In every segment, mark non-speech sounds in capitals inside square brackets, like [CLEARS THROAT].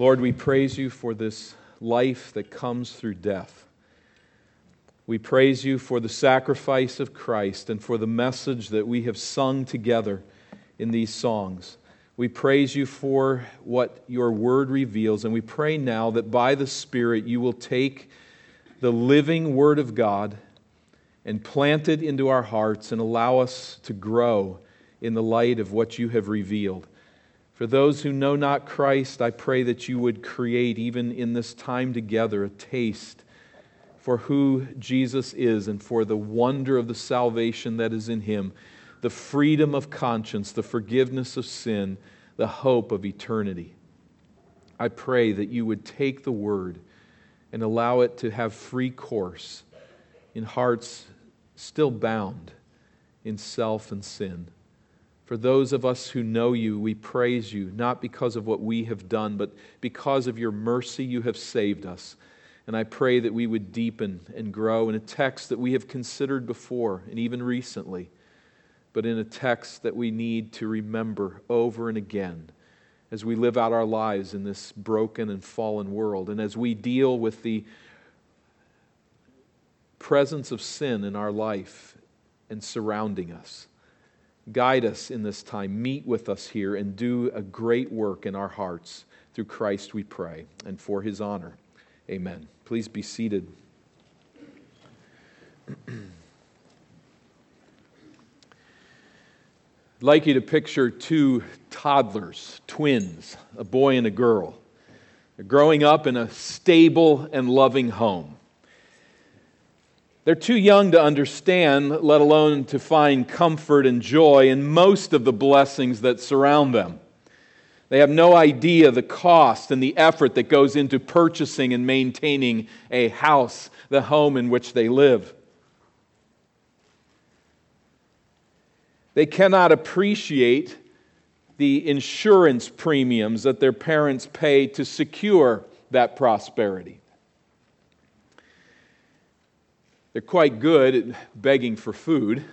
Lord, we praise you for this life that comes through death. We praise you for the sacrifice of Christ and for the message that we have sung together in these songs. We praise you for what your word reveals, and we pray now that by the Spirit you will take the living word of God and plant it into our hearts and allow us to grow in the light of what you have revealed. For those who know not Christ, I pray that you would create, even in this time together, a taste for who Jesus is and for the wonder of the salvation that is in him, the freedom of conscience, the forgiveness of sin, the hope of eternity. I pray that you would take the word and allow it to have free course in hearts still bound in self and sin. For those of us who know you, we praise you, not because of what we have done, but because of your mercy, you have saved us. And I pray that we would deepen and grow in a text that we have considered before and even recently, but in a text that we need to remember over and again as we live out our lives in this broken and fallen world, and as we deal with the presence of sin in our life and surrounding us. Guide us in this time. Meet with us here and do a great work in our hearts. Through Christ we pray, and for his honor. Amen. Please be seated. I'd [CLEARS THROAT] like you to picture two toddlers, twins, a boy and a girl. Growing up in a stable and loving home. They're too young to understand, let alone to find comfort and joy in most of the blessings that surround them. They have no idea the cost and the effort that goes into purchasing and maintaining a house, the home in which they live. They cannot appreciate the insurance premiums that their parents pay to secure that prosperity. They're quite good at begging for food,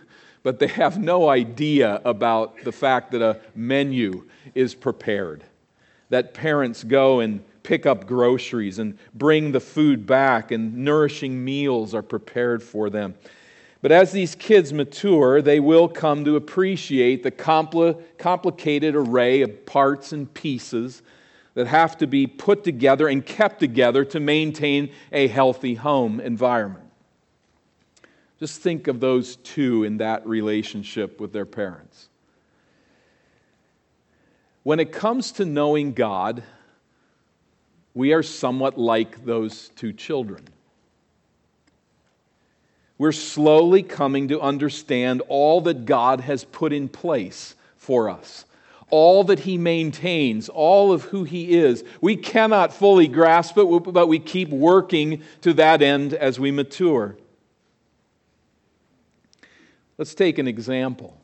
but they have no idea about the fact that a menu is prepared, that parents go and pick up groceries and bring the food back, and nourishing meals are prepared for them. But as these kids mature, they will come to appreciate the compl- complicated array of parts and pieces that have to be put together and kept together to maintain a healthy home environment. Just think of those two in that relationship with their parents. When it comes to knowing God, we are somewhat like those two children. We're slowly coming to understand all that God has put in place for us, all that He maintains, all of who He is. We cannot fully grasp it, but we keep working to that end as we mature. Let's take an example.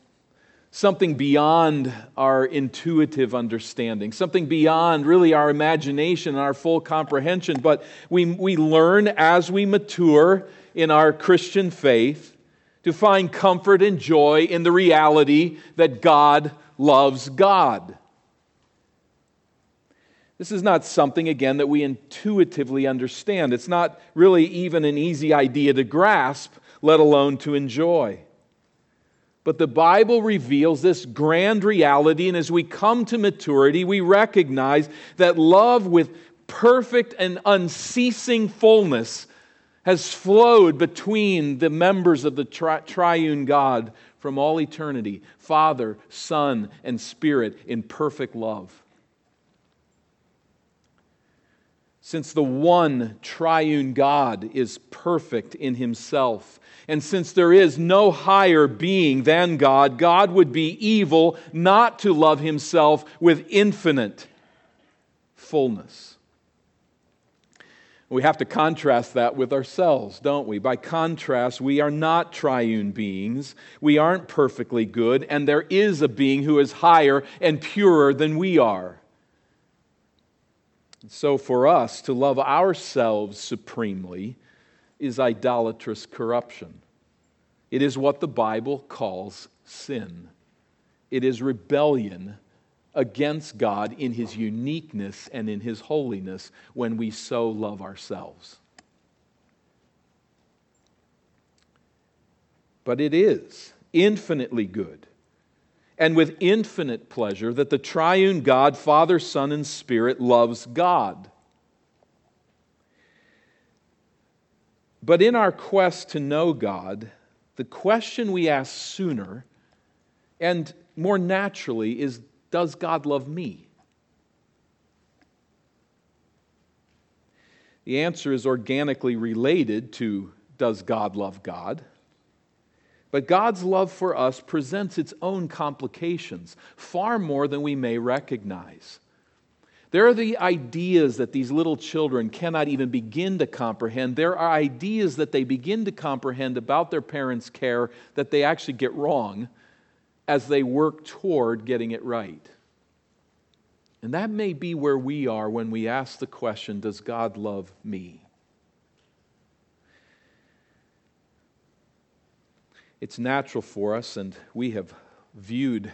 Something beyond our intuitive understanding, something beyond really our imagination and our full comprehension. But we, we learn as we mature in our Christian faith to find comfort and joy in the reality that God loves God. This is not something, again, that we intuitively understand. It's not really even an easy idea to grasp, let alone to enjoy. But the Bible reveals this grand reality, and as we come to maturity, we recognize that love with perfect and unceasing fullness has flowed between the members of the tri- triune God from all eternity Father, Son, and Spirit in perfect love. Since the one triune God is perfect in himself, and since there is no higher being than God, God would be evil not to love himself with infinite fullness. We have to contrast that with ourselves, don't we? By contrast, we are not triune beings. We aren't perfectly good, and there is a being who is higher and purer than we are. So, for us to love ourselves supremely is idolatrous corruption. It is what the Bible calls sin. It is rebellion against God in his uniqueness and in his holiness when we so love ourselves. But it is infinitely good and with infinite pleasure that the triune God, Father, Son, and Spirit, loves God. But in our quest to know God, the question we ask sooner and more naturally is Does God love me? The answer is organically related to Does God love God? But God's love for us presents its own complications, far more than we may recognize. There are the ideas that these little children cannot even begin to comprehend. There are ideas that they begin to comprehend about their parents' care that they actually get wrong as they work toward getting it right. And that may be where we are when we ask the question Does God love me? It's natural for us, and we have viewed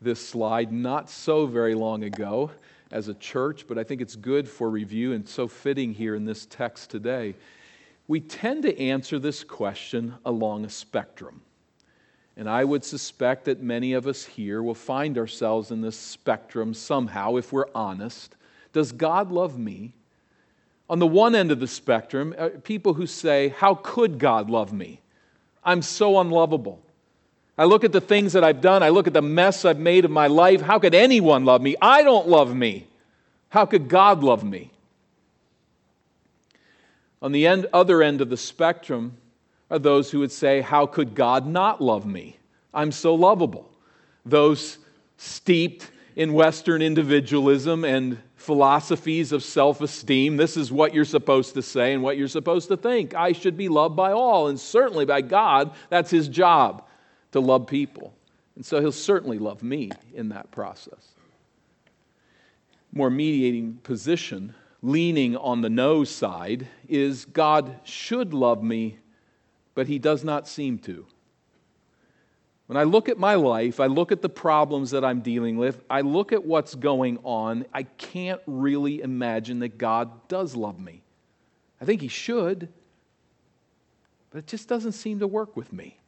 this slide not so very long ago as a church, but I think it's good for review and so fitting here in this text today. We tend to answer this question along a spectrum. And I would suspect that many of us here will find ourselves in this spectrum somehow, if we're honest. Does God love me? On the one end of the spectrum, uh, people who say, How could God love me? I'm so unlovable. I look at the things that I've done. I look at the mess I've made of my life. How could anyone love me? I don't love me. How could God love me? On the end, other end of the spectrum are those who would say, How could God not love me? I'm so lovable. Those steeped in Western individualism and philosophies of self esteem. This is what you're supposed to say and what you're supposed to think. I should be loved by all, and certainly by God. That's his job to love people. And so he'll certainly love me in that process. More mediating position, leaning on the no side, is God should love me, but he does not seem to. When I look at my life, I look at the problems that I'm dealing with, I look at what's going on, I can't really imagine that God does love me. I think He should, but it just doesn't seem to work with me.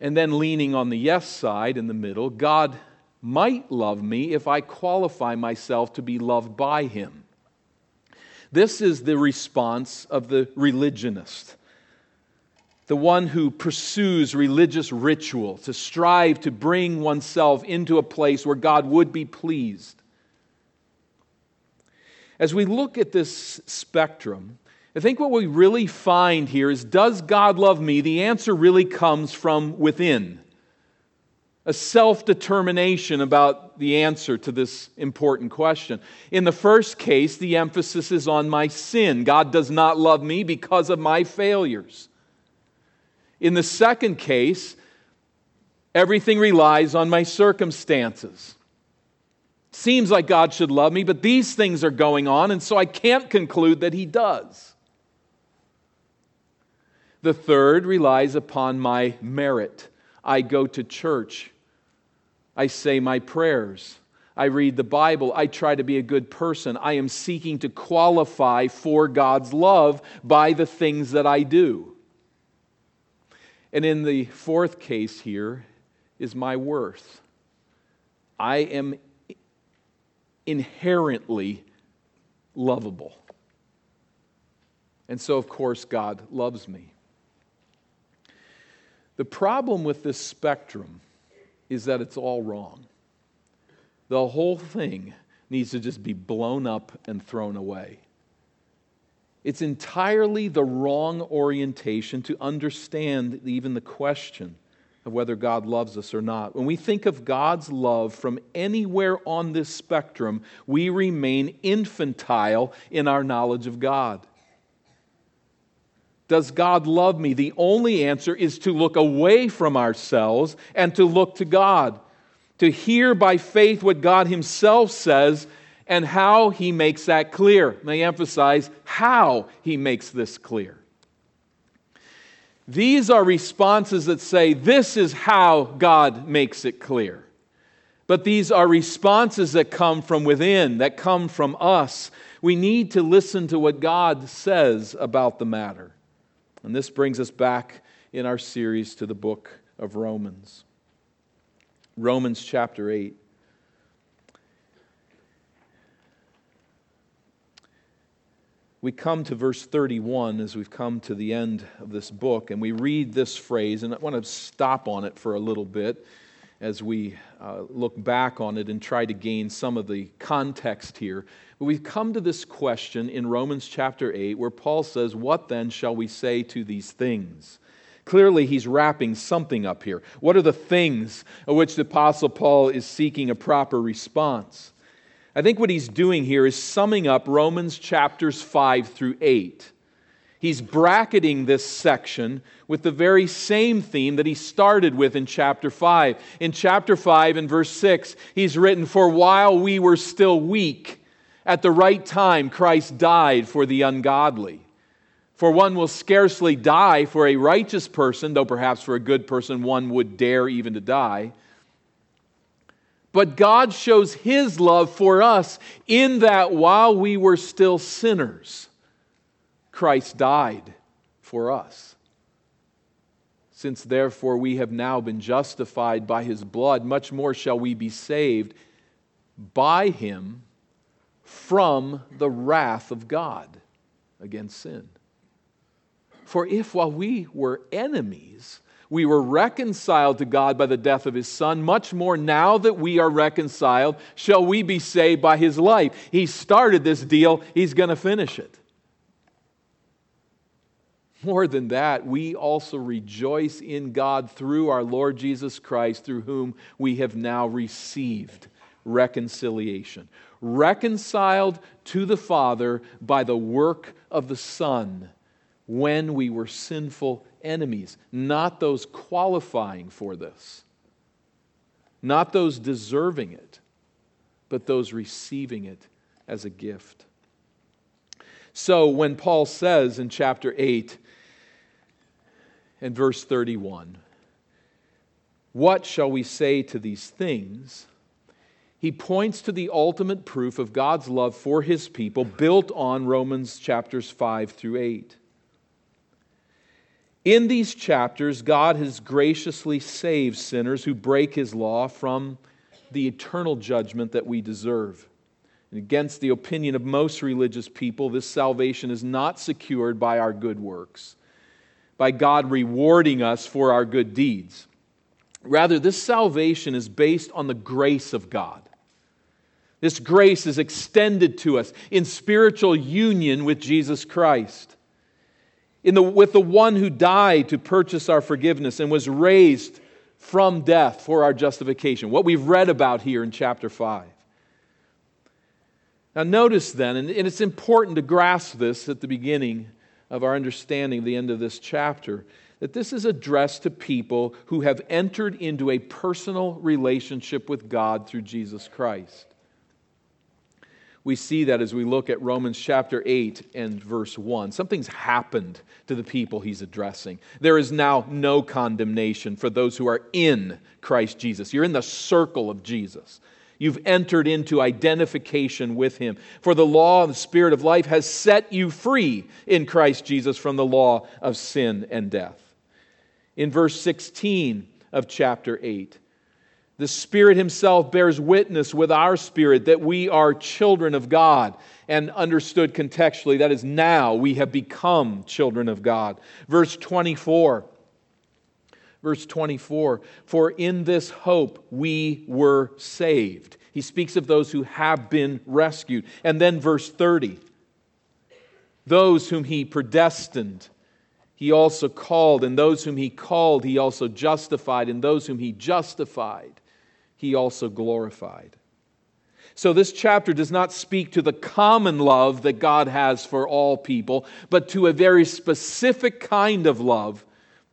And then leaning on the yes side in the middle, God might love me if I qualify myself to be loved by Him. This is the response of the religionist the one who pursues religious ritual to strive to bring oneself into a place where God would be pleased. As we look at this spectrum, I think what we really find here is Does God love me? The answer really comes from within. A self determination about the answer to this important question. In the first case, the emphasis is on my sin. God does not love me because of my failures. In the second case, everything relies on my circumstances. Seems like God should love me, but these things are going on, and so I can't conclude that He does. The third relies upon my merit. I go to church, I say my prayers. I read the Bible. I try to be a good person. I am seeking to qualify for God's love by the things that I do. And in the fourth case here is my worth. I am inherently lovable. And so, of course, God loves me. The problem with this spectrum is that it's all wrong. The whole thing needs to just be blown up and thrown away. It's entirely the wrong orientation to understand even the question of whether God loves us or not. When we think of God's love from anywhere on this spectrum, we remain infantile in our knowledge of God. Does God love me? The only answer is to look away from ourselves and to look to God, to hear by faith what God Himself says and how he makes that clear. May emphasize how he makes this clear. These are responses that say, This is how God makes it clear. But these are responses that come from within, that come from us. We need to listen to what God says about the matter. And this brings us back in our series to the book of Romans. Romans chapter 8. we come to verse 31 as we've come to the end of this book, and we read this phrase, and I want to stop on it for a little bit as we uh, look back on it and try to gain some of the context here. But we've come to this question in Romans chapter 8 where Paul says, What then shall we say to these things? Clearly, he's wrapping something up here. What are the things of which the Apostle Paul is seeking a proper response? I think what he's doing here is summing up Romans chapters 5 through 8. He's bracketing this section with the very same theme that he started with in chapter 5. In chapter 5 and verse 6, he's written, For while we were still weak, at the right time Christ died for the ungodly. For one will scarcely die for a righteous person, though perhaps for a good person one would dare even to die. But God shows His love for us in that while we were still sinners, Christ died for us. Since therefore we have now been justified by His blood, much more shall we be saved by Him from the wrath of God against sin. For if while we were enemies, we were reconciled to God by the death of his son. Much more now that we are reconciled, shall we be saved by his life. He started this deal, he's going to finish it. More than that, we also rejoice in God through our Lord Jesus Christ, through whom we have now received reconciliation. Reconciled to the Father by the work of the Son when we were sinful enemies, not those qualifying for this, not those deserving it, but those receiving it as a gift. So when Paul says in chapter 8 and verse 31, What shall we say to these things? He points to the ultimate proof of God's love for his people built on Romans chapters 5 through 8. In these chapters, God has graciously saved sinners who break his law from the eternal judgment that we deserve. And against the opinion of most religious people, this salvation is not secured by our good works, by God rewarding us for our good deeds. Rather, this salvation is based on the grace of God. This grace is extended to us in spiritual union with Jesus Christ in the, with the one who died to purchase our forgiveness and was raised from death for our justification. What we've read about here in chapter 5. Now, notice then, and it's important to grasp this at the beginning of our understanding, of the end of this chapter, that this is addressed to people who have entered into a personal relationship with God through Jesus Christ. We see that as we look at Romans chapter 8 and verse 1. Something's happened to the people he's addressing. There is now no condemnation for those who are in Christ Jesus. You're in the circle of Jesus. You've entered into identification with him. For the law of the Spirit of life has set you free in Christ Jesus from the law of sin and death. In verse 16 of chapter 8, the Spirit Himself bears witness with our spirit that we are children of God. And understood contextually, that is now we have become children of God. Verse 24. Verse 24. For in this hope we were saved. He speaks of those who have been rescued. And then verse 30. Those whom He predestined he also called, and those whom he called, he also justified, and those whom he justified, he also glorified. So, this chapter does not speak to the common love that God has for all people, but to a very specific kind of love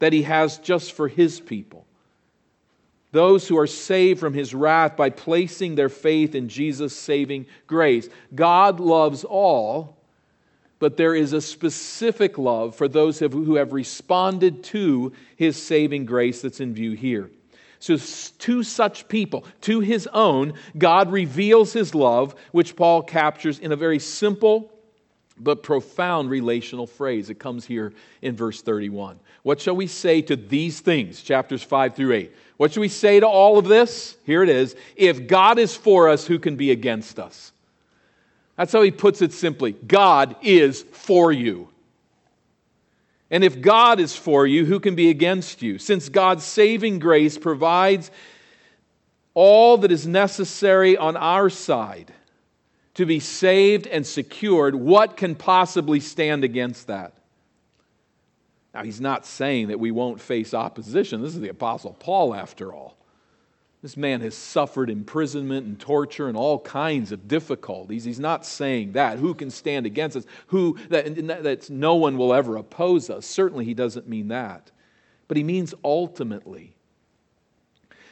that He has just for His people. Those who are saved from His wrath by placing their faith in Jesus' saving grace. God loves all, but there is a specific love for those who have responded to His saving grace that's in view here. So, to such people, to his own, God reveals his love, which Paul captures in a very simple but profound relational phrase. It comes here in verse 31. What shall we say to these things? Chapters 5 through 8. What shall we say to all of this? Here it is. If God is for us, who can be against us? That's how he puts it simply God is for you. And if God is for you, who can be against you? Since God's saving grace provides all that is necessary on our side to be saved and secured, what can possibly stand against that? Now, he's not saying that we won't face opposition. This is the Apostle Paul, after all. This man has suffered imprisonment and torture and all kinds of difficulties. He's not saying that. Who can stand against us? Who, that, that no one will ever oppose us. Certainly, he doesn't mean that. But he means ultimately.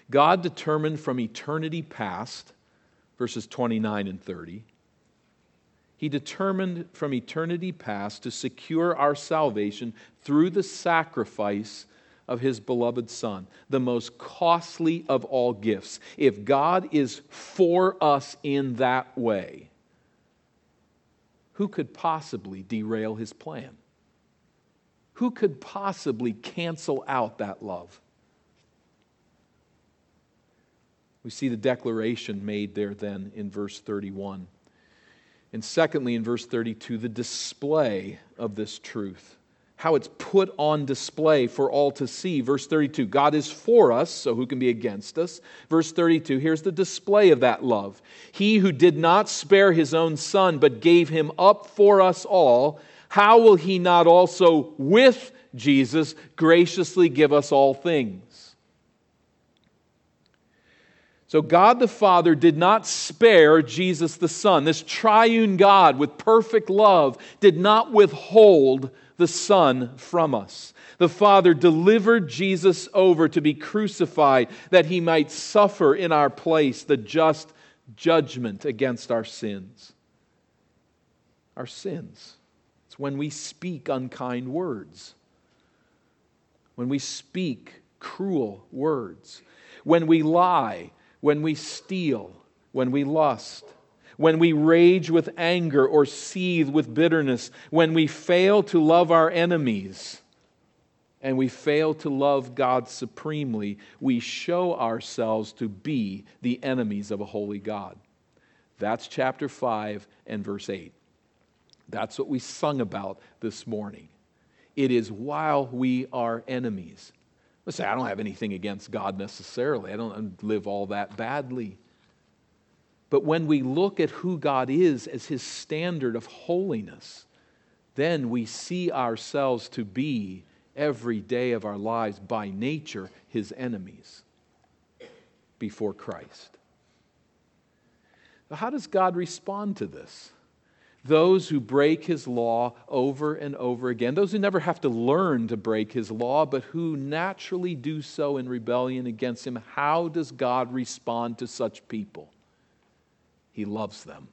God determined from eternity past, verses 29 and 30, he determined from eternity past to secure our salvation through the sacrifice of his beloved Son, the most costly of all gifts. If God is for us in that way, who could possibly derail his plan? Who could possibly cancel out that love? We see the declaration made there then in verse 31. And secondly, in verse 32, the display of this truth how it's put on display for all to see. Verse 32 God is for us, so who can be against us? Verse 32 here's the display of that love. He who did not spare his own son, but gave him up for us all, how will he not also with Jesus graciously give us all things? So, God the Father did not spare Jesus the Son. This triune God with perfect love did not withhold the Son from us. The Father delivered Jesus over to be crucified that he might suffer in our place the just judgment against our sins. Our sins. It's when we speak unkind words, when we speak cruel words, when we lie, when we steal, when we lust when we rage with anger or seethe with bitterness, when we fail to love our enemies and we fail to love God supremely, we show ourselves to be the enemies of a holy God. That's chapter 5 and verse 8. That's what we sung about this morning. It is while we are enemies. Let's say, I don't have anything against God necessarily. I don't live all that badly. But when we look at who God is as his standard of holiness, then we see ourselves to be every day of our lives by nature his enemies before Christ. how does God respond to this? Those who break his law over and over again, those who never have to learn to break his law, but who naturally do so in rebellion against him, how does God respond to such people? He loves them.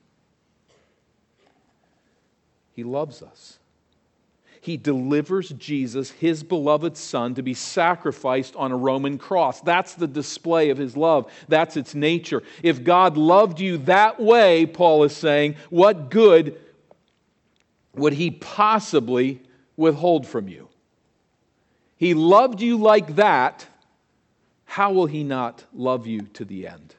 He loves us. He delivers Jesus, his beloved Son, to be sacrificed on a Roman cross. That's the display of his love. That's its nature. If God loved you that way, Paul is saying, what good would he possibly withhold from you? He loved you like that. How will he not love you to the end?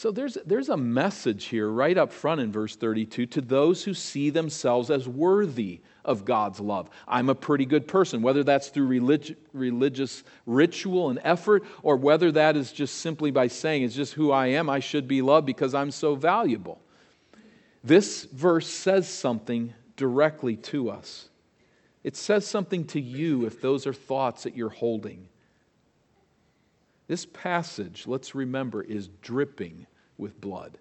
So there's, there's a message here right up front in verse 32 to those who see themselves as worthy of God's love. I'm a pretty good person, whether that's through relig- religious ritual and effort, or whether that is just simply by saying it's just who I am, I should be loved because I'm so valuable. This verse says something directly to us. It says something to you if those are thoughts that you're holding. This passage, let's remember, is dripping with blood.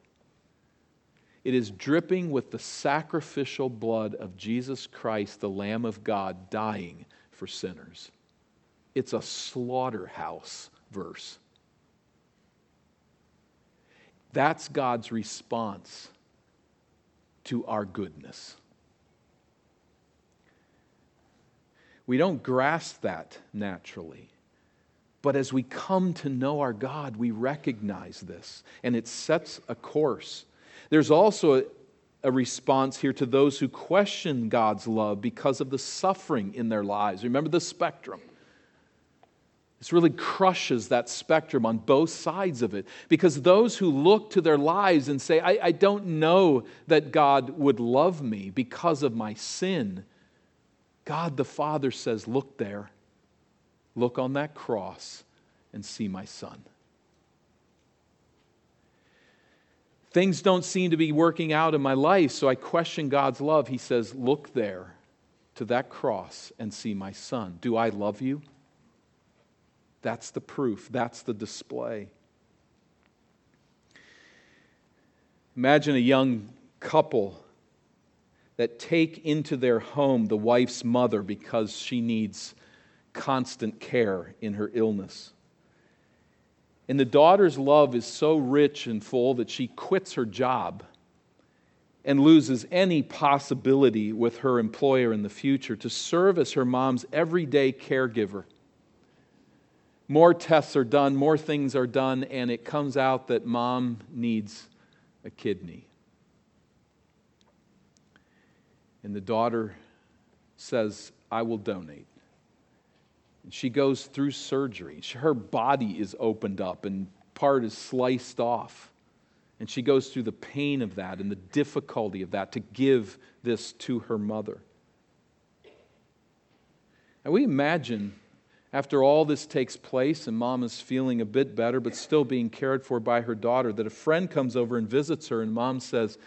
It is dripping with the sacrificial blood of Jesus Christ, the Lamb of God, dying for sinners. It's a slaughterhouse verse. That's God's response to our goodness. We don't grasp that naturally. But as we come to know our God, we recognize this, and it sets a course. There's also a, a, response here to those who question God's love because of the suffering in their lives. Remember the spectrum. This really crushes that spectrum on both sides of it. Because those who look to their lives and say, I, I don't know that God would love me because of my sin, God the Father says, Look there. Look on that cross and see my son. Things don't seem to be working out in my life, so I question God's love. He says, Look there to that cross and see my son. Do I love you? That's the proof, that's the display. Imagine a young couple that take into their home the wife's mother because she needs constant care in her illness. And the daughter's love is so rich and full that she quits her job and loses any possibility with her employer in the future to serve as her mom's everyday caregiver. More tests are done, more things are done, and it comes out that mom needs a kidney. And the daughter says, I will donate. She goes through surgery. Her body is opened up and part is sliced off. And she goes through the pain of that and the difficulty of that to give this to her mother. And we imagine after all this takes place and mom is feeling a bit better but still being cared for by her daughter that a friend comes over and visits her and mom says,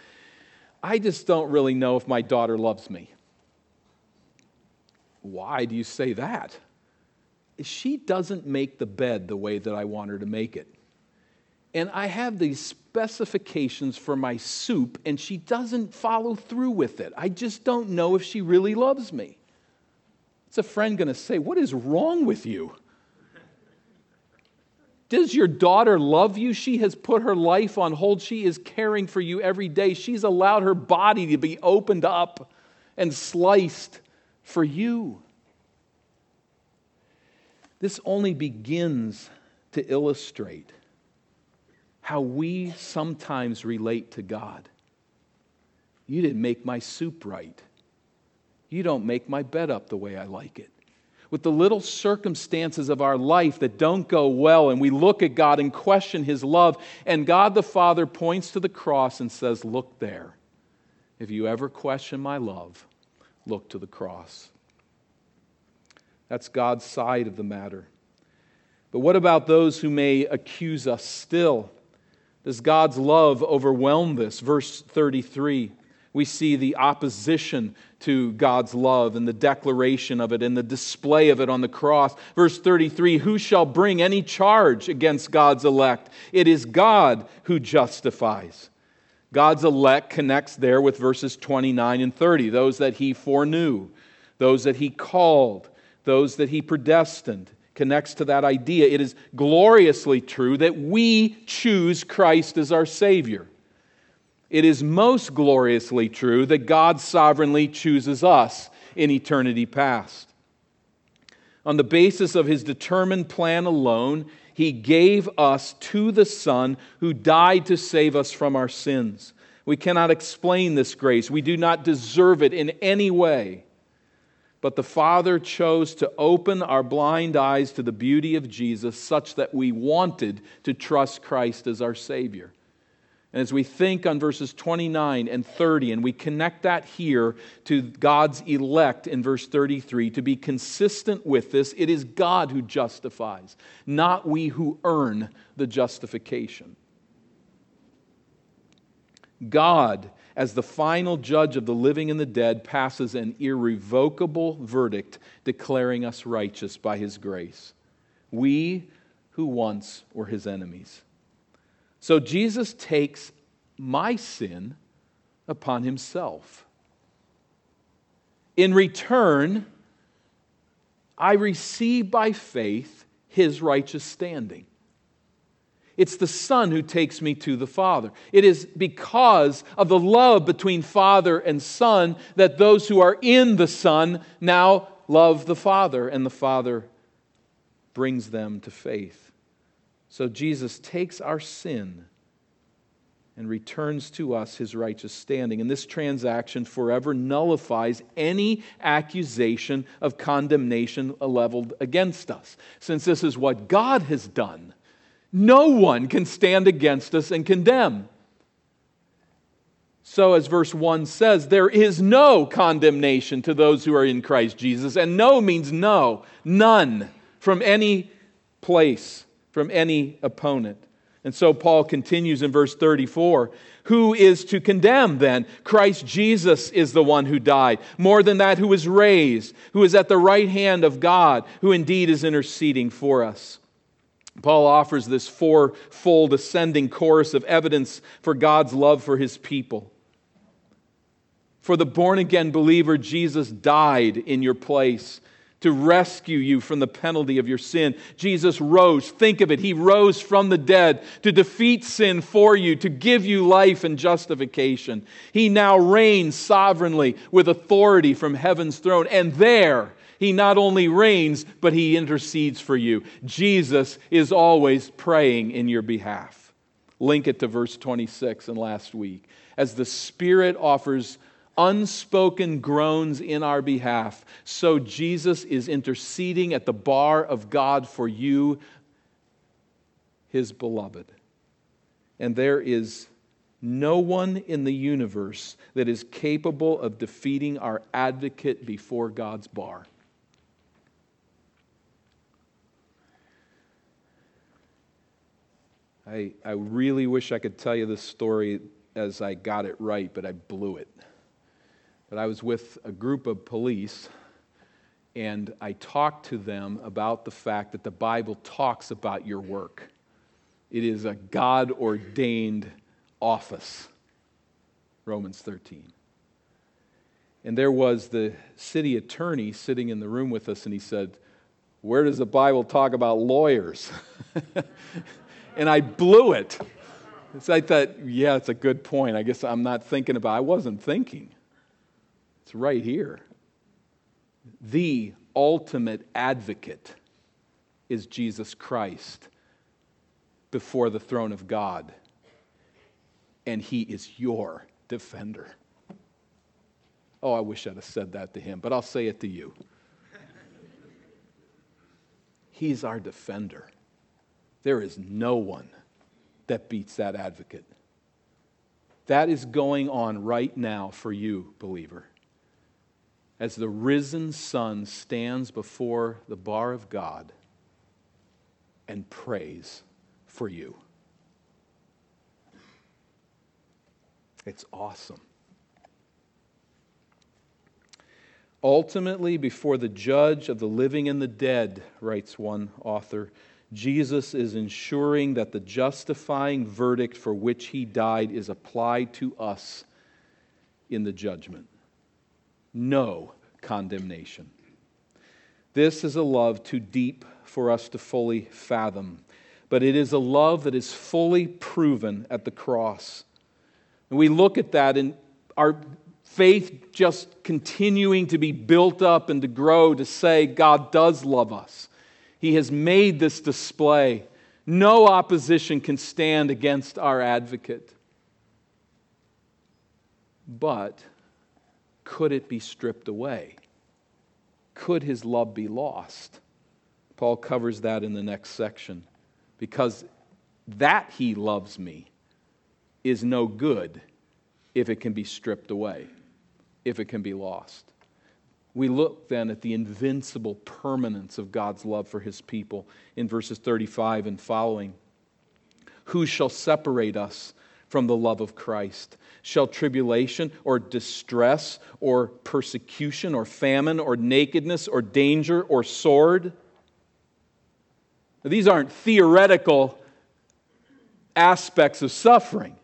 I just don't really know if my daughter loves me. Why do you say that? She doesn't make the bed the way that I want her to make it. And I have these specifications for my soup, and she doesn't follow through with it. I just don't know if she really loves me. It's a friend going to say, What is wrong with you? Does your daughter love you? She has put her life on hold. She is caring for you every day. She's allowed her body to be opened up and sliced for you. This only begins to illustrate how we sometimes relate to God. You didn't make my soup right. You don't make my bed up the way I like it. With the little circumstances of our life that don't go well, and we look at God and question His love, and God the Father points to the cross and says, Look there. If you ever question my love, look to the cross. That's God's side of the matter. But what about those who may accuse us still? Does God's love overwhelm this? Verse 33, we see the opposition to God's love and the declaration of it and the display of it on the cross. Verse 33 Who shall bring any charge against God's elect? It is God who justifies. God's elect connects there with verses 29 and 30, those that he foreknew, those that he called, those that he predestined connects to that idea. It is gloriously true that we choose Christ as our Savior. It is most gloriously true that God sovereignly chooses us in eternity past. On the basis of his determined plan alone, he gave us to the Son who died to save us from our sins. We cannot explain this grace. We do not deserve it in any way. But the Father chose to open our blind eyes to the beauty of Jesus such that we wanted to trust Christ as our Savior. And as we think on verses 29 and 30, and we connect that here to God's elect in verse 33, to be consistent with this, it is God who justifies, not we who earn the justification. God as the final judge of the living and the dead, passes an irrevocable verdict declaring us righteous by his grace. We who once were his enemies. So Jesus takes my sin upon himself. In return, I receive by faith his righteous standing. It's the Son who takes me to the Father. It is because of the love between Father and Son that those who are in the Son now love the Father, and the Father brings them to faith. So Jesus takes our sin and returns to us his righteous standing. And this transaction forever nullifies any accusation of condemnation leveled against us. Since this is what God has done, no one can stand against us and condemn. So, as verse 1 says, there is no condemnation to those who are in Christ Jesus. And no means no, none from any place, from any opponent. And so Paul continues in verse 34 Who is to condemn then? Christ Jesus is the one who died. More than that, who was raised, who is at the right hand of God, who indeed is interceding for us. Paul offers this fourfold ascending chorus of evidence for God's love for his people. For the born again believer, Jesus died in your place to rescue you from the penalty of your sin. Jesus rose. Think of it. He rose from the dead to defeat sin for you, to give you life and justification. He now reigns sovereignly with authority from heaven's throne. And there, he not only reigns, but he intercedes for you. Jesus is always praying in your behalf. Link it to verse 26 and last week. As the Spirit offers unspoken groans in our behalf. So Jesus is interceding at the bar of God for you, his beloved. And there is no one in the universe that is capable of defeating our advocate before God's bar. I, I really wish I could tell you this story as I got it right, but I blew it but I was with a group of police and I talked to them about the fact that the Bible talks about your work. It is a God ordained office. Romans 13. And there was the city attorney sitting in the room with us, and he said, Where does the Bible talk about lawyers? [LAUGHS] and I blew it. So I thought, yeah, it's a good point. I guess I'm not thinking about I wasn't thinking. It's right here. The ultimate advocate is Jesus Christ before the throne of God, and he is your defender. Oh, I wish I'd have said that to him, but I'll say it to you. He's our defender. There is no one that beats that advocate. That is going on right now for you, believer as the risen Son stands before the bar of God and prays for you. It's awesome. Ultimately, before the judge of the living and the dead, writes one author, Jesus is ensuring that the justifying verdict for which he died is applied to us in the judgment no condemnation. This is a love too deep for us to fully fathom, but it is a love that is fully proven at the cross. And we look at that and our faith just continuing to be built up and to grow to say God does love us. He has made this display. No opposition can stand against our advocate. But could it be stripped away? Could his love be lost? Paul covers that in the next section. Because that he loves me is no good if it can be stripped away, if it can be lost. We look then at the invincible permanence of God's love for his people in verses 35 and following. Who shall separate us from the love of Christ? Shall tribulation or distress or persecution or famine or nakedness or danger or sword? These aren't theoretical aspects of suffering.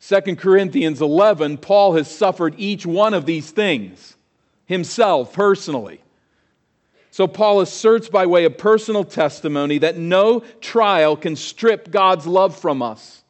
2 Corinthians 11, Paul has suffered each one of these things himself personally. So Paul asserts by way of personal testimony that no trial can strip God's love from us.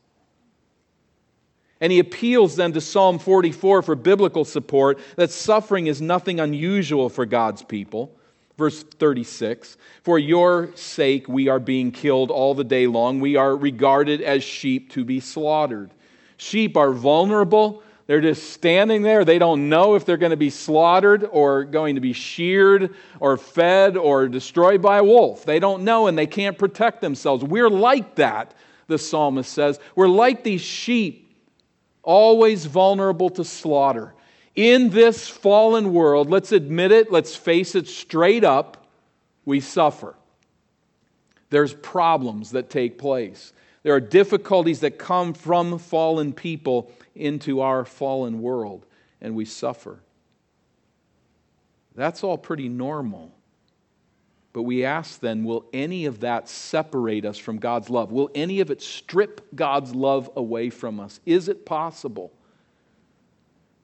And he appeals then to Psalm 44 for biblical support that suffering is nothing unusual for God's people. Verse 36 For your sake we are being killed all the day long. We are regarded as sheep to be slaughtered. Sheep are vulnerable. They're just standing there. They don't know if they're going to be slaughtered or going to be sheared or fed or destroyed by a wolf. They don't know and they can't protect themselves. We're like that, the psalmist says. We're like these sheep, always vulnerable to slaughter. In this fallen world, let's admit it, let's face it straight up, we suffer. There's problems that take place. There are difficulties that come from fallen people into our fallen world, and we suffer. That's all pretty normal. But we ask then, will any of that separate us from God's love? Will any of it strip God's love away from us? Is it possible?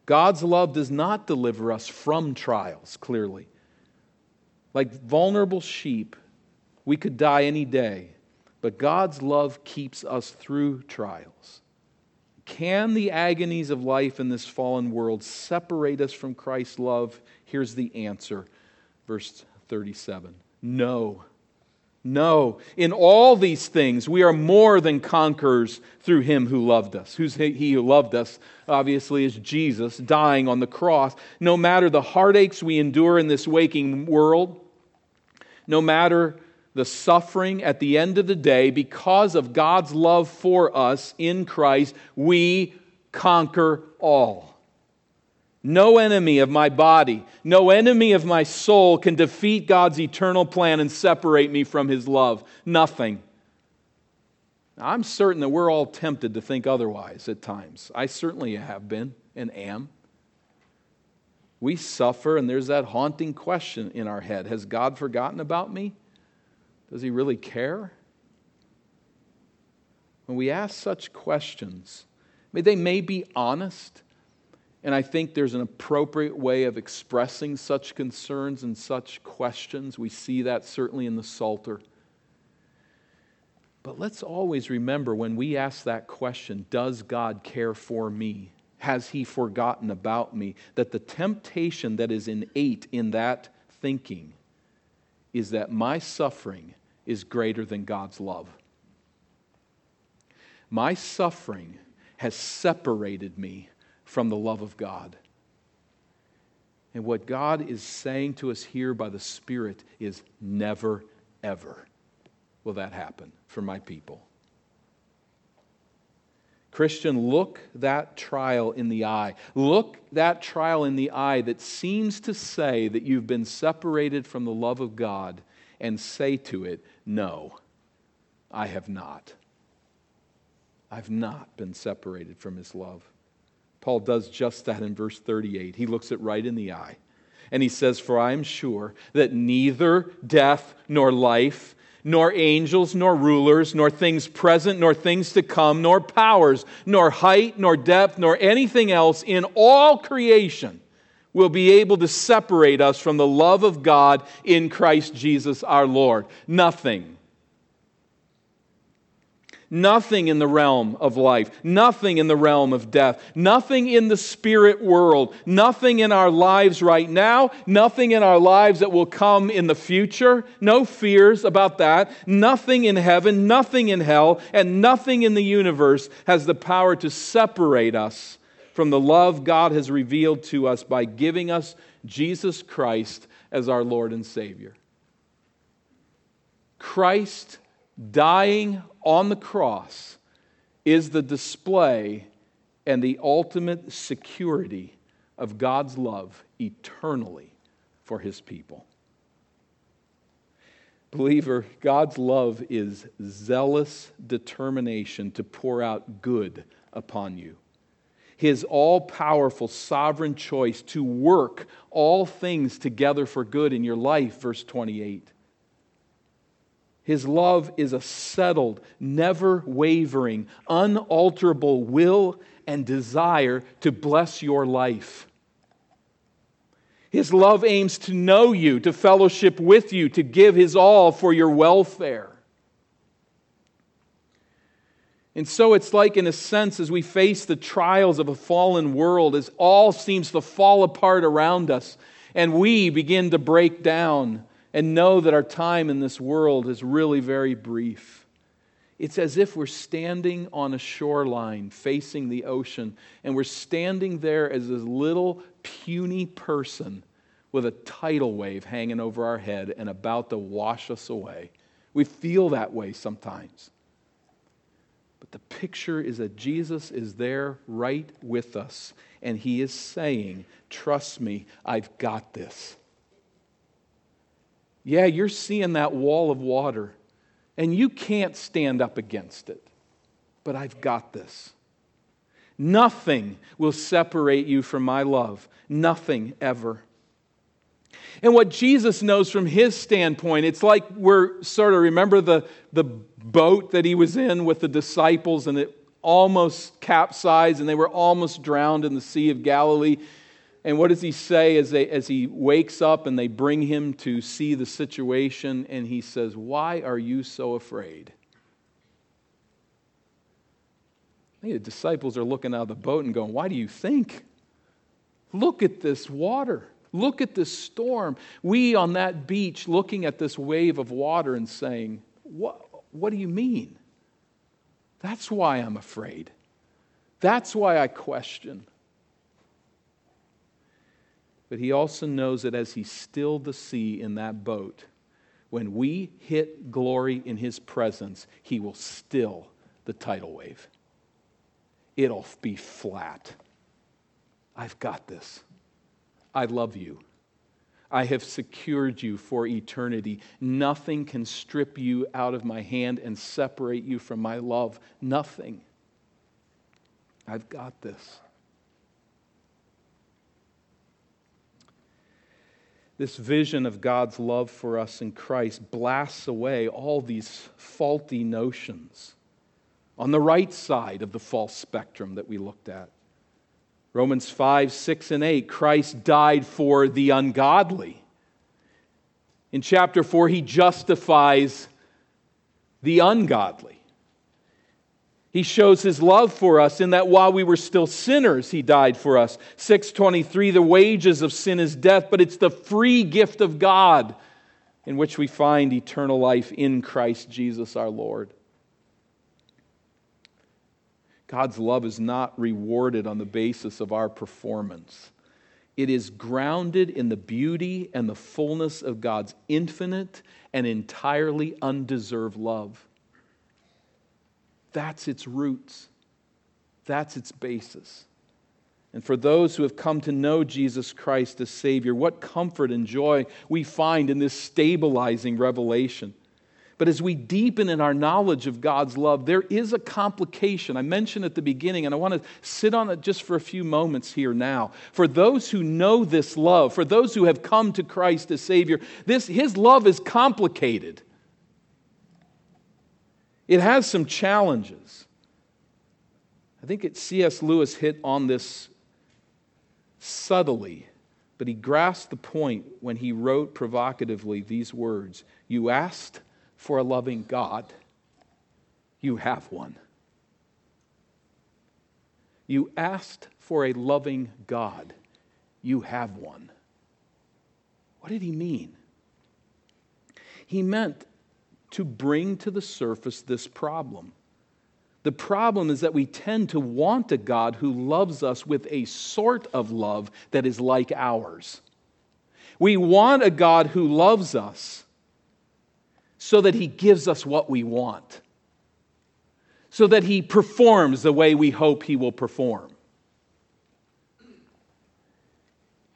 God's love does not deliver us from trials, clearly. Like vulnerable sheep, we could die any day, but God's love keeps us through trials. Can the agonies of life in this fallen world separate us from Christ's love? Here's the answer, verse 37 No. No, in all these things, we are more than conquerors through him who loved us. Who's he who loved us? Obviously, is Jesus dying on the cross. No matter the heartaches we endure in this waking world, no matter the suffering at the end of the day, because of God's love for us in Christ, we conquer all. No enemy of my body, no enemy of my soul can defeat God's eternal plan and separate me from His love. Nothing. I'm certain that we're all tempted to think otherwise at times. I certainly have been and am. We suffer, and there's that haunting question in our head Has God forgotten about me? Does He really care? When we ask such questions, they may be honest and I think there's an appropriate way of expressing such concerns and such questions. We see that certainly in the Psalter. But let's always remember when we ask that question Does God care for me? Has He forgotten about me? That the temptation that is innate in that thinking is that my suffering is greater than God's love. My suffering has separated me from the love of God. And what God is saying to us here by the Spirit is never, ever will that happen for my people. Christian, look that trial in the eye. Look that trial in the eye that seems to say that you've been separated from the love of God and say to it, No, I have not. I've not been separated from His love. Paul does just that in verse 38. He looks it right in the eye. And he says, For I am sure that neither death nor life, nor angels, nor rulers, nor things present, nor things to come, nor powers, nor height, nor depth, nor anything else in all creation will be able to separate us from the love of God in Christ Jesus our Lord. Nothing. Nothing in the realm of life, nothing in the realm of death, nothing in the spirit world, nothing in our lives right now, nothing in our lives that will come in the future. No fears about that. Nothing in heaven, nothing in hell, and nothing in the universe has the power to separate us from the love God has revealed to us by giving us Jesus Christ as our Lord and Savior. Christ dying on the cross is the display and the ultimate security of God's love eternally for his people. Believer, God's love is zealous determination to pour out good upon you. His all powerful sovereign choice to work all things together for good in your life, verse 28. His love is a settled, never wavering, unalterable will and desire to bless your life. His love aims to know you, to fellowship with you, to give His all for your welfare. And so it's like, in a sense, as we face the trials of a fallen world, as all seems to fall apart around us and we begin to break down and know that our time in this world is really very brief. It's as if we're standing on a shoreline facing the ocean, and we're standing there as this little puny person with a tidal wave hanging over our head and about to wash us away. We feel that way sometimes. The picture is that Jesus is there right with us, and he is saying, Trust me, I've got this. Yeah, you're seeing that wall of water, and you can't stand up against it, but I've got this. Nothing will separate you from my love. Nothing ever. And what Jesus knows from his standpoint, it's like we're sort of, remember the, the boat that he was in with the disciples and it almost capsized and they were almost drowned in the Sea of Galilee. And what does he say as, they, as he wakes up and they bring him to see the situation? And he says, Why are you so afraid? the disciples are looking out of the boat and going, Why do you think? Look at this water. Look at this storm. We on that beach looking at this wave of water and saying, What, what do you mean? That's why I'm afraid. That's why I question. But he also knows that as he stilled the sea in that boat, when we hit glory in his presence, he will still the tidal wave. It'll be flat. I've got this. I love you. I have secured you for eternity. Nothing can strip you out of my hand and separate you from my love. Nothing. I've got this. This vision of God's love for us in Christ blasts away all these faulty notions on the right side of the false spectrum that we looked at. Romans 5, 6, and 8, Christ died for the ungodly. In chapter 4, he justifies the ungodly. He shows his love for us in that while we were still sinners, he died for us. 623, the wages of sin is death, but it's the free gift of God in which we find eternal life in Christ Jesus our Lord. God's love is not rewarded on the basis of our performance. It is grounded in the beauty and the fullness of God's infinite and entirely undeserved love. That's its roots, that's its basis. And for those who have come to know Jesus Christ as Savior, what comfort and joy we find in this stabilizing revelation. But as we deepen in our knowledge of God's love, there is a complication. I mentioned at the beginning, and I want to sit on it just for a few moments here now. For those who know this love, for those who have come to Christ as Savior, this, His love is complicated. It has some challenges. I think it, C.S. Lewis hit on this subtly, but he grasped the point when he wrote provocatively these words You asked, for a loving God, you have one. You asked for a loving God, you have one. What did he mean? He meant to bring to the surface this problem. The problem is that we tend to want a God who loves us with a sort of love that is like ours. We want a God who loves us so that He gives us what we want, so that He performs the way we hope He will perform.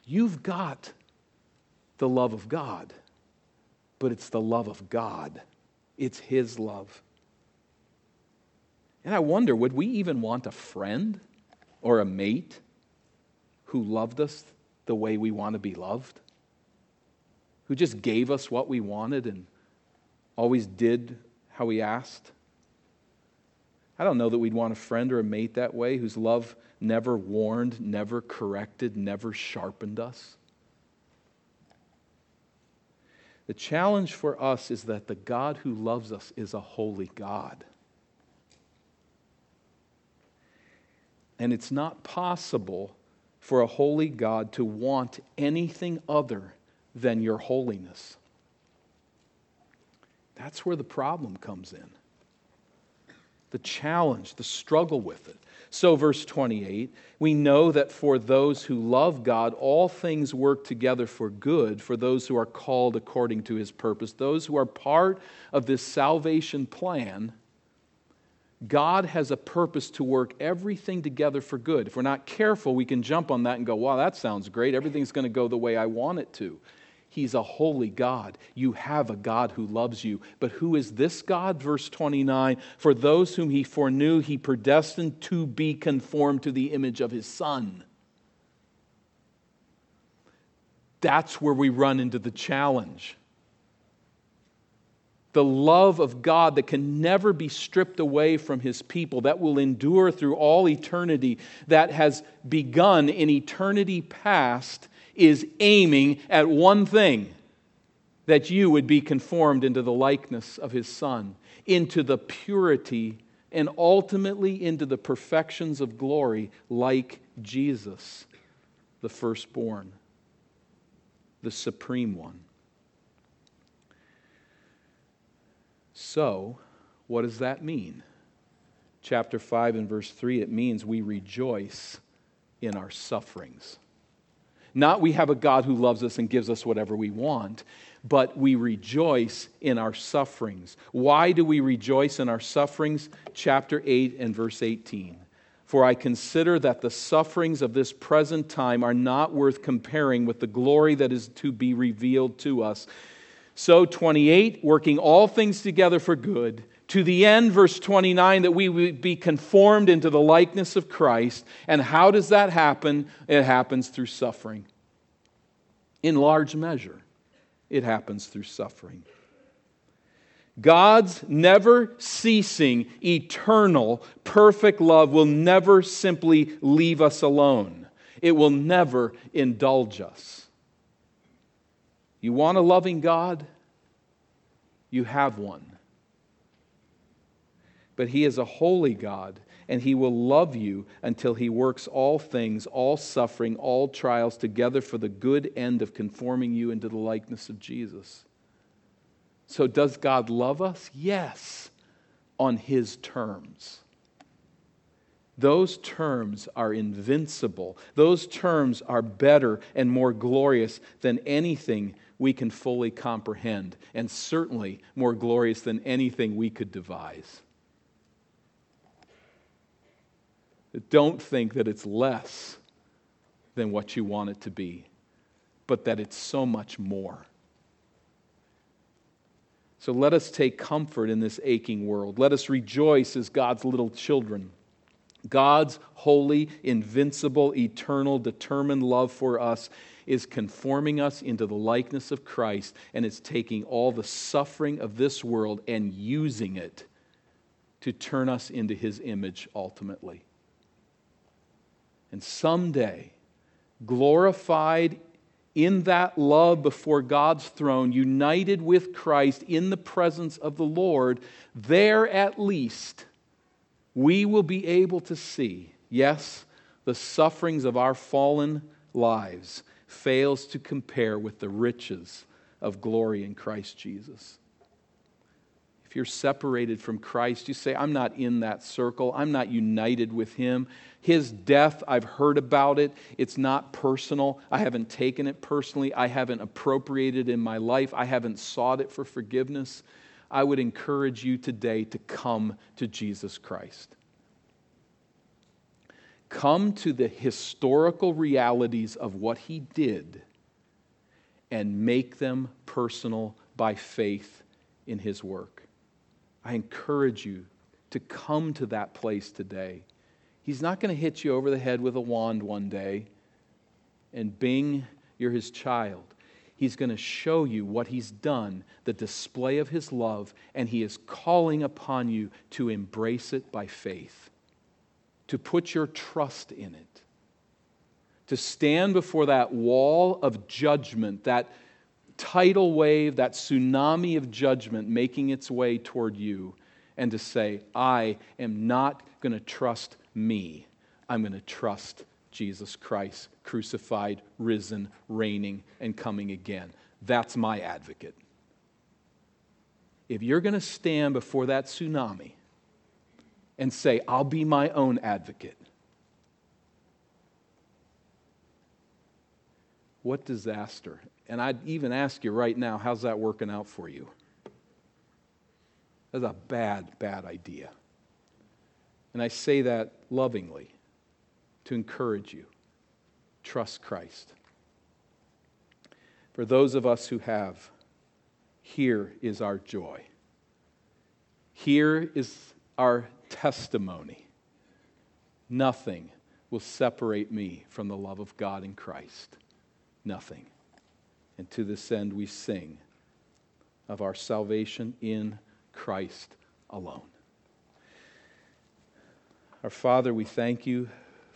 You've got the love of God, but it's the love of God, it's His love. And I wonder would we even want a friend or a mate who loved us the way we want to be loved? Who just gave us what we wanted and always did how he asked? I don't know that we'd want a friend or a mate that way whose love never warned, never corrected, never sharpened us. The challenge for us is that the God who loves us is a holy God. And it's not possible for a holy God to want anything other than your holiness. That's where the problem comes in. The challenge, the struggle with it. So, verse 28, we know that for those who love God, all things work together for good for those who are called according to his purpose. Those who are part of this salvation plan, God has a purpose to work everything together for good. If we're not careful, we can jump on that and go, wow, that sounds great. Everything's going to go the way I want it to. He's a holy God. You have a God who loves you. But who is this God? Verse 29 For those whom he foreknew, he predestined to be conformed to the image of his Son. That's where we run into the challenge. The love of God that can never be stripped away from his people, that will endure through all eternity, that has begun in eternity past is aiming at one thing that you would be conformed into the likeness of his Son, into the purity and ultimately into the perfections of glory, like Jesus, the firstborn, the supreme one. So, what does that mean? Chapter 5 and verse 3 it means we rejoice in our sufferings. Not we have a God who loves us and gives us whatever we want, but we rejoice in our sufferings. Why do we rejoice in our sufferings? Chapter 8 and verse 18. For I consider that the sufferings of this present time are not worth comparing with the glory that is to be revealed to us. So, 28, working all things together for good to the end, verse 29, that we would be conformed into the likeness of Christ. And how does that happen? It happens through suffering. In large measure, it happens through suffering. God's never ceasing, eternal, perfect love will never simply leave us alone. It will never indulge us. You want a loving God? You have one but He is a holy God, and He will love you until He works all things, all suffering, all trials together for the good end of conforming you into the likeness of Jesus. So, does God love us? Yes, on His terms. Those terms are invincible. Those terms are better and more glorious than anything we can fully comprehend, and certainly more glorious than anything we could devise. Don't think that it's less than what you want it to be, but that it's so much more. So let us take comfort in this aching world. Let us rejoice as God's little children. God's holy, invincible, eternal, determined love for us is conforming us into the likeness of Christ, and it's taking all the suffering of this world and using it to turn us into his image ultimately. And someday, glorified in that love before God's throne, united with Christ in the presence of the Lord, there at least we will be able to see, yes, the sufferings of our fallen lives fails to compare with the riches of glory in Christ Jesus. You're separated from Christ, you say, I'm not in that circle, I'm not united with Him. His death, I've heard about it. It's not personal. I haven't taken it personally. I haven't appropriated it in my life. I haven't sought it for forgiveness. I would encourage you today to come to Jesus Christ. Come to the historical realities of what he did and make them personal by faith in his work. I encourage you to come to that place today. He's not going to hit you over the head with a wand one day and bing, you're his child. He's going to show you what he's done, the display of his love, and he is calling upon you to embrace it by faith, to put your trust in it, to stand before that wall of judgment, that tidal wave, that tsunami of judgment making its way toward you, and to say, I am not going to trust me. I'm going to trust Jesus Christ, crucified, risen, reigning, and coming again. That's my advocate. if you're going to stand before that tsunami and say, I'll be my own advocate, what disaster. And I'd even ask you right now, how's that working out for you? That's a bad, bad idea. And I say that lovingly to encourage you. Trust Christ. For those of us who have, here is our joy. Here is our testimony. Nothing will separate me from the love of God in Christ. Nothing. And to this end, we sing of our salvation in Christ alone. Our Father, we thank you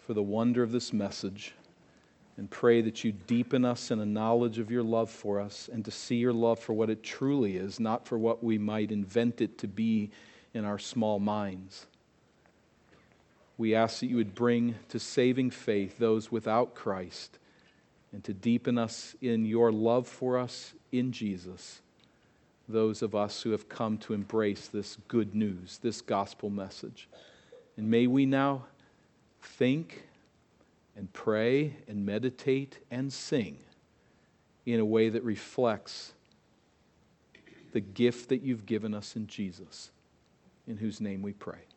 for the wonder of this message and pray that you deepen us in a knowledge of your love for us and to see your love for what it truly is, not for what we might invent it to be in our small minds. We ask that you would bring to saving faith those without Christ and to deepen us in your love for us in Jesus, those of us who have come to embrace this good news, this gospel message. And may we now think and pray and meditate and sing in a way that reflects the gift that you've given us in Jesus, in whose name we pray.